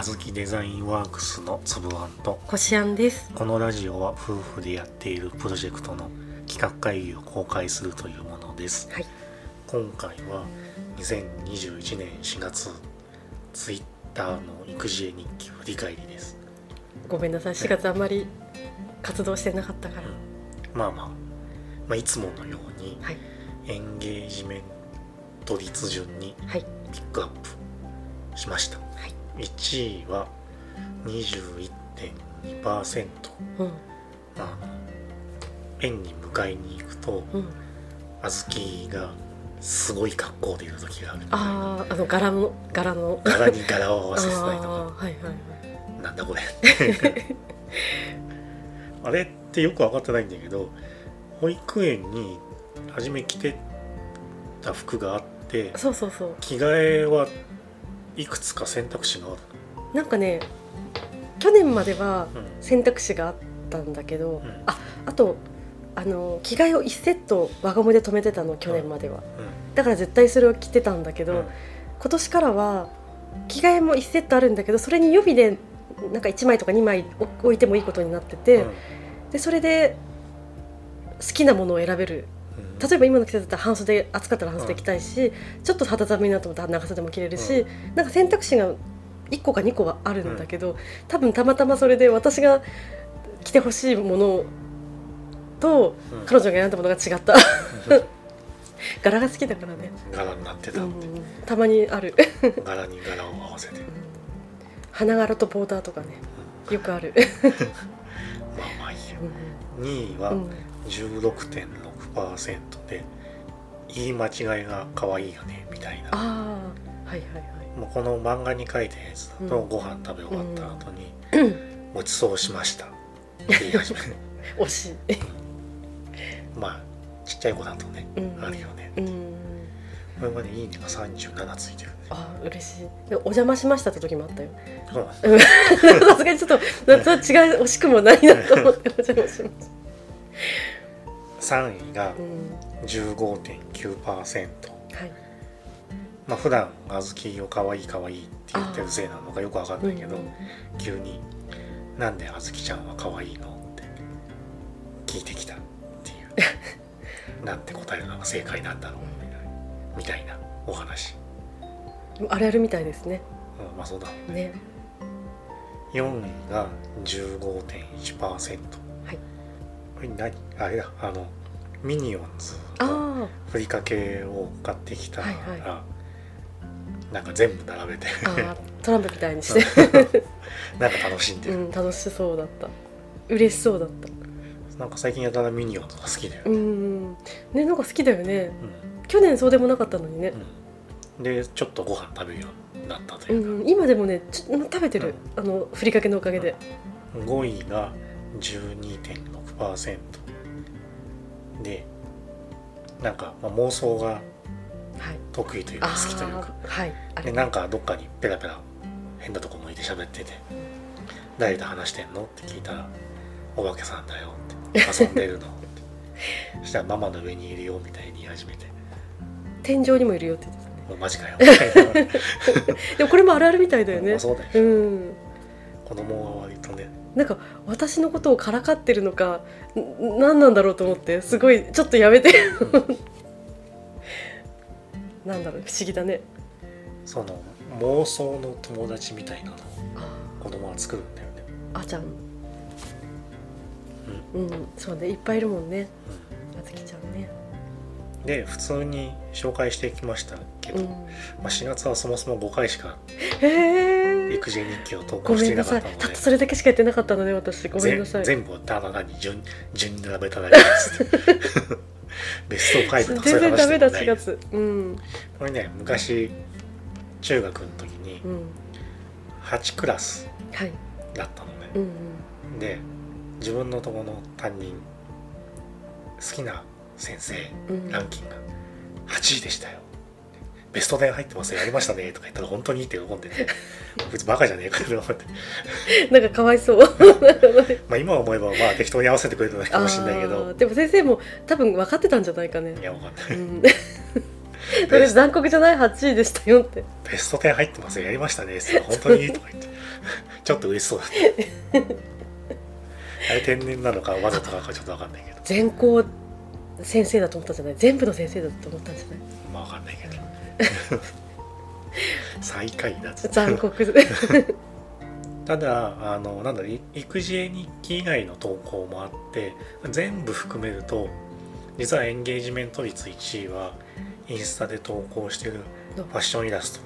あずきデザインワークスのつぶあんとこしあんです。このラジオは夫婦でやっているプロジェクトの企画会議を公開するというものですはい。今回は2021年4月ツイッターの育児絵日記振り返りですごめんなさい。4月あんまり活動してなかったから。まあまあ、まあ、いつものようにはい。エンゲージメント率順にはい。ピックアップしましたはい。1位は21.2%うん。あの園に迎えに行くとうん。小豆がすごい格好でいる時があるああ、あの柄の柄の。柄に柄を合わせてたりとかはいはいはい。なんだこれ あれってよく分かってないんだけど保育園に初め着てた服があってそうそうそう。着替えはいくつか選択肢がある。なんかね、去年まではうん。選択肢があったんだけど、うん。あ、あと。あの着替えを1セット輪ゴムで止めてたの去年までは、うん。だから絶対それを着てたんだけど、うん。今年からは着替えも1セットあるんだけどそれに予備でなんか1枚とか2枚置いてもいいことになってて、でそれで好きなものを選べるうん例えば今の季節だったら半袖暑かったら半袖着たいし、ちょっと肌寒いなと思ったら長袖も着れるし、なんか選択肢が1個か2個はあるんだけど、多分たまたまそれで私が着てほしいものとうん。彼女が選んだものが違った。柄が好きだからね、柄になってた、うん、たまにある。柄に柄を合わせて、花柄とボーダーとかねよくある、まあまあいいようん2位はうん。16.6%で言い間違いが可愛いよねみたいな。はいはいはい。もうこの漫画に書いたやつだとうん。ご飯食べ終わった後に「ごちそうしました」って言い始める。惜しい、まあちっちゃい子だとね、うん。あるよね。うん、これまで「いいね」が37ついてるねあー嬉しい。でお邪魔しましたって時もあったよ。そう さすがにちょっと夏は違う惜しくもないなと思ってお邪魔しまし3位がた、うん、15.9%はい。まあ普段小豆を可愛い可愛いって言ってるせいなのかよくわかんないけど、うん。急に「なんで小豆ちゃんは可愛いの?」って聞いてきたっていう。なんて答えるのが正解なんだろうみたいなみたいなお話、あるあるみたいですね。うん、まあそうだね。4位が15.1%はい。これ何？あれだ。あのミニオンズあのあふりかけを買ってきたら、はいはなんか全部並べて。あー トランプみたいにして、なんか楽しんでる、うん、楽しそうだった。嬉しそうだった。なんか最近やたらミニオンズが好きだようね、ん。ねなんか好きだよね。うん去年そうでもなかったのにね、うん。でちょっとご飯食べるようになったとういうか、ん、今でもねちょ食べてる、あのふりかけのおかげで、5位が12.6%でなんか、まあ、妄想がはい。得意というかあ好きというか。あはい。でなんかどっかにペラペラ変なとこ向いて喋ってて「誰と話してんの?」って聞いたら「お化けさんだよ」って「遊んでるの?」って。そしたら「ママの上にいるよ」みたいに言い始めて天井にもいるよって言ってたね「もうマジかよ」でもこれもあるあるみたいだよね。まあそうだよ。うん。子供は割とね。なんか私のことをからかってるのかん何なんだろうと思ってすごいちょっとやめて。なんだろう不思議だね。その妄想の友達みたいなの子供は作るんだよね、あちゃん。うんそうね。いっぱいいるもんね。うん、で普通に紹介してきましたけど、うん。まあ、4月はそもそも5回しか育児日記を投ご稿していなかったので。たったそれだけしかやってなかったのね私。ごめんなさい。ぜ全部ただ単に順順に並べただけです。ベスト5とかそういう全然ダメだ4話でもないです月うん。これね昔中学の時にうん。8クラスはい。だったのね、うんうん。で自分のとこの担任好きな先生うん。ランキング。8位でしたよ。ベスト10入ってますよ。やりましたね。とか言ったら本当にいいって喜んでてこいつバカじゃねえか。って思って。なんかかわいそう。まあ今思えばまあ適当に合わせてくれただけかもしれないけあどーでも先生も多分分かってたんじゃないかね。いやわかんない。うん。それ残酷じゃない8位でしたよって。ベスト10入ってますよ。やりましたね。本当にいいとか言って。ちょっと嬉しそうだった。あれ天然なのかわざとなのかちょっと分かんないけど。全校先生だと思ったんじゃない？全部の先生だと思ったんじゃない？まあ分かんないけど。最下位だっつって残酷。ただあのなんだろ育児絵日記以外の投稿もあって全部含めると実はエンゲージメント率1位はインスタで投稿してるファッションイラス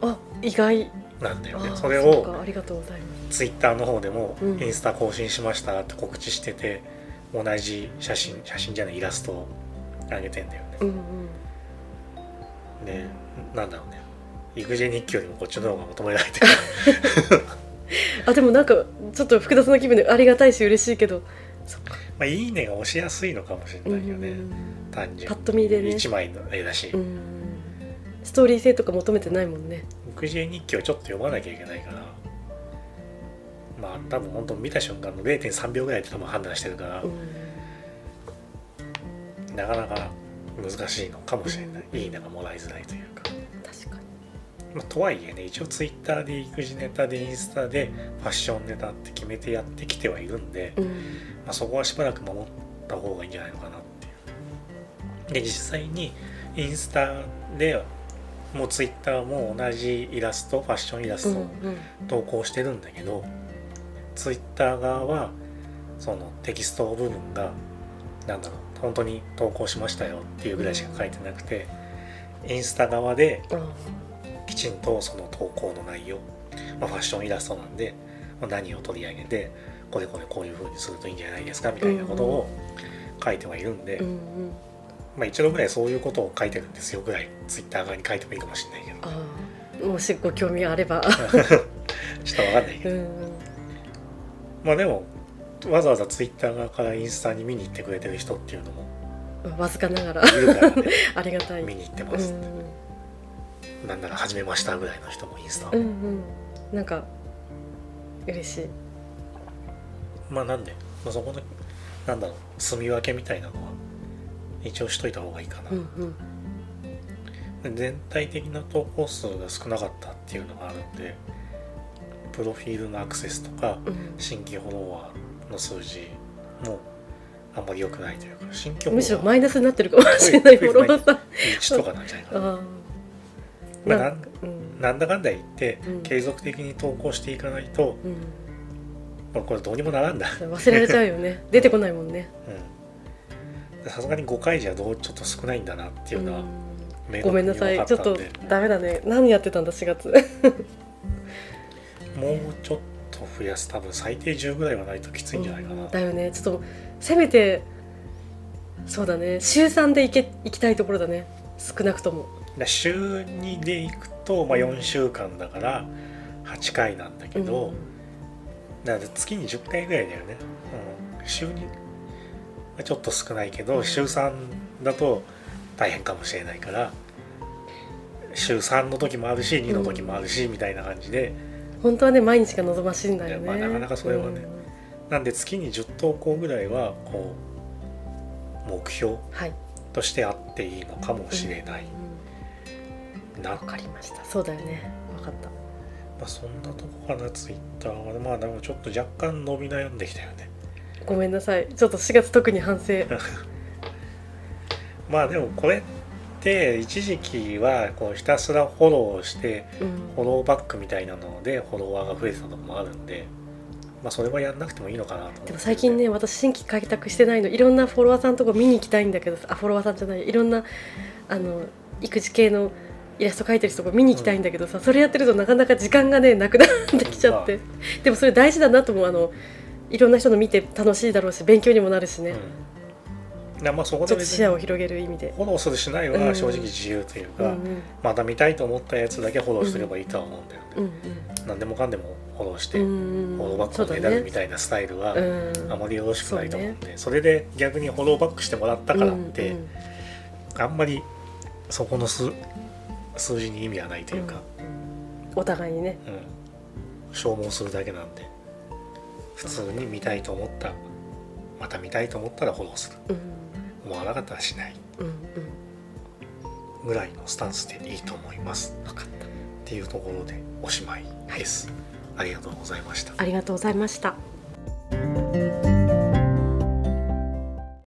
あ意外。トなんだよね。あそれをツイッターの方でもうん。インスタ更新しましたって告知してて同じ写真写真じゃないイラストを上げてんだよね。うんうん。でなんだろうね。育児絵日記よりもこっちの方が求められてる。あでもなんかちょっと複雑な気分でありがたいし嬉しいけど。まあいいねが押しやすいのかもしれないよね。うん単純パッと見でね1枚の絵だし。うん。ストーリー性とか求めてないもんね。育児絵日記をちょっと読まなきゃいけないからまあ多分本当見た瞬間の0.3秒ぐらいで多分判断してるから、うん。なかなか難しいのかもしれない、うん。いいねがもらいづらいというか、確かに。まあ、とはいえね一応ツイッターで育児ネタでインスタでファッションネタって決めてやってきてはいるんで、うん。まあ、そこはしばらく守った方がいいんじゃないのかなっていう。で実際にインスタでもうツイッターも同じイラストファッションイラスト、うんうん。投稿してるんだけどツイッター側はそのテキスト部分がなんだろう本当に投稿しましたよっていうぐらいしか書いてなくて、インスタ側であきちんとその投稿の内容、まあ、ファッションイラストなんで、まあ何を取り上げてこれこれこういう風にするといいんじゃないですかみたいなことを書いてはいるんで、まあ一度ぐらいそういうことを書いてるんですよぐらいツイッター側に書いてもいいかもしれないけど。もしご興味があれば。ちょっと分かんないけど。うんまあでもわざわざツイッター側からインスタに見に行ってくれてる人っていうのもうんわずかながらいるからね。ありがたい。見に行ってうます、ん。なんなら始めましたぐらいの人もインスタを、うんうん。なんか嬉しい。まあなんで、まあ、そこのなんだろう。住み分けみたいなのは一応しといた方がいいかな、うんうん。全体的な投稿数が少なかったっていうのがあるんでプロフィールのアクセスとかうん。新規フォロワーの数字もあんまり良くないというか新規フォロワー。むしろマイナスになってるかもしれないフォロワーさん1とかなんじゃないかな。ああまあなんなんだかんだ言って、うん。継続的に投稿していかないと、うん。まあこれどうにもならんだ。忘れられちゃうよね。出てこないもんね。うん。さすがに5回じゃどうちょっと少ないんだなっていうのは、うん。明ごめんなさい。ちょっとダメだね。何やってたんだ4月もうちょっと増やす。多分最低10ぐらいはないときついんじゃないかな、うんだよね。ちょっとせめてそうだね。週3で行け行きたいところだね。少なくとも。で週2でいくと、まあ、4週間だから8回なんだけど、だから月に10回ぐらいだよね、うん、週2はちょっと少ないけど、うん。週3だと大変かもしれないから週3の時もあるし2の時もあるし、みたいな感じで本当はね毎日が望ましいんだよね。まあなかなかそれはね。なんで月に10投稿ぐらいはこう目標としてあっていいのかもしれない。な、うんわかりました。そうだよね。わかった。まあ、そんなとこかなツイッターは。まあでもちょっと若干伸び悩んできたよね。ごめんなさい。ちょっと4月特に反省。まあでもこれって一時期はこうひたすらフォローしてうん。フォローバックみたいなのでフォロワーが増えてたとこもあるんでまあそれはやんなくてもいいのかなとでも最近ね私新規開拓してないのいろんなフォロワーさんとこ見に行きたいんだけどあフォロワーさんじゃないいろんなあの育児系のイラスト描いてる人とこ見に行きたいんだけどさ、それやってるとなかなか時間がねなくなってきちゃって、でもそれ大事だなと思うあのいろんな人の見て楽しいだろうし勉強にもなるしね、うん、なまあそこちょっと視野を広げる意味で。フォローするしないは正直自由というか、うんうん。また見たいと思ったやつだけフォローすればいいとは思うんだよね、うん何でもかんでもフォローして、うんフうんォローバックをねだるみたいなスタイルは、うん。あまりよろしくないと思うんで。そ,、れで逆にフォローバックしてもらったからって、うんうんあんまりそこの数数字に意味はないというか、お互いにね。うん。消耗するだけなんで普通に見たいと思ったまた見たいと思ったらフォローする。うんもうあなたはしないぐらいのスタンスでいいと思います。分かったっていうところでおしまいです。はい、ありがとうございました。ありがとうございました。